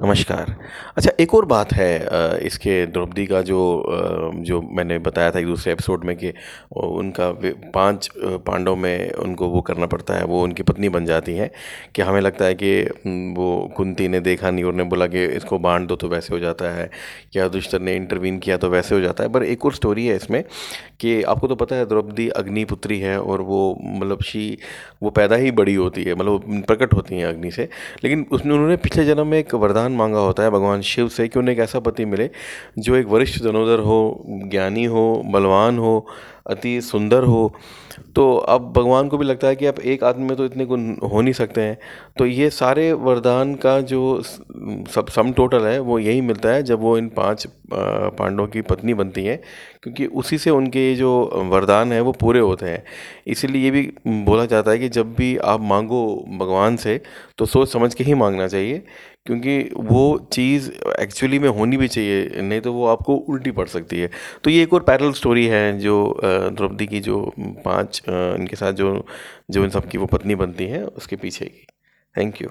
नमस्कार। अच्छा एक और बात है इसके द्रौपदी का जो जो मैंने बताया था एक दूसरे एपिसोड में कि उनका पाँच पांडव में उनको वो करना पड़ता है, वो उनकी पत्नी बन जाती हैं कि हमें लगता है कि वो कुंती ने देखा नहीं, और ने बोला कि इसको बांट दो तो वैसे हो जाता है, या युधिष्ठिर ने इंटरवीन किया तो वैसे हो जाता है। पर एक और स्टोरी है इसमें कि आपको तो पता है द्रौपदी अग्निपुत्री है, और वो मतलब शी, वो पैदा ही बड़ी होती है मतलब प्रकट होती हैं अग्नि से, लेकिन उसने उन्होंने पिछले जन्म में एक वरदान मांगा होता है भगवान शिव से, कि उन्हें एक ऐसा पति मिले जो एक वरिष्ठ धनोधर हो, ज्ञानी हो, बलवान हो अति सुंदर हो। तो अब भगवान को भी लगता है कि अब एक आदमी में तो इतने गुण हो नहीं सकते हैं। तो ये सारे वरदान का जो सब, सम टोटल है, वो यही मिलता है जब वो इन पाँच पांडवों की पत्नी बनती हैं। क्योंकि उसी से उनके जो वरदान है, वो पूरे होते हैं। इसीलिए ये भी बोला जाता है कि जब भी आप मांगो भगवान से तो सोच समझ के ही मांगना चाहिए। क्योंकि वो चीज़ एक्चुअली में होनी भी चाहिए, नहीं तो वो आपको उल्टी पड़ सकती है। तो ये एक और पैरल स्टोरी है जो द्रौपदी की जो पाँच इनके साथ जो जो इन सबकी वो पत्नी बनती है, उसके पीछे की। Thank you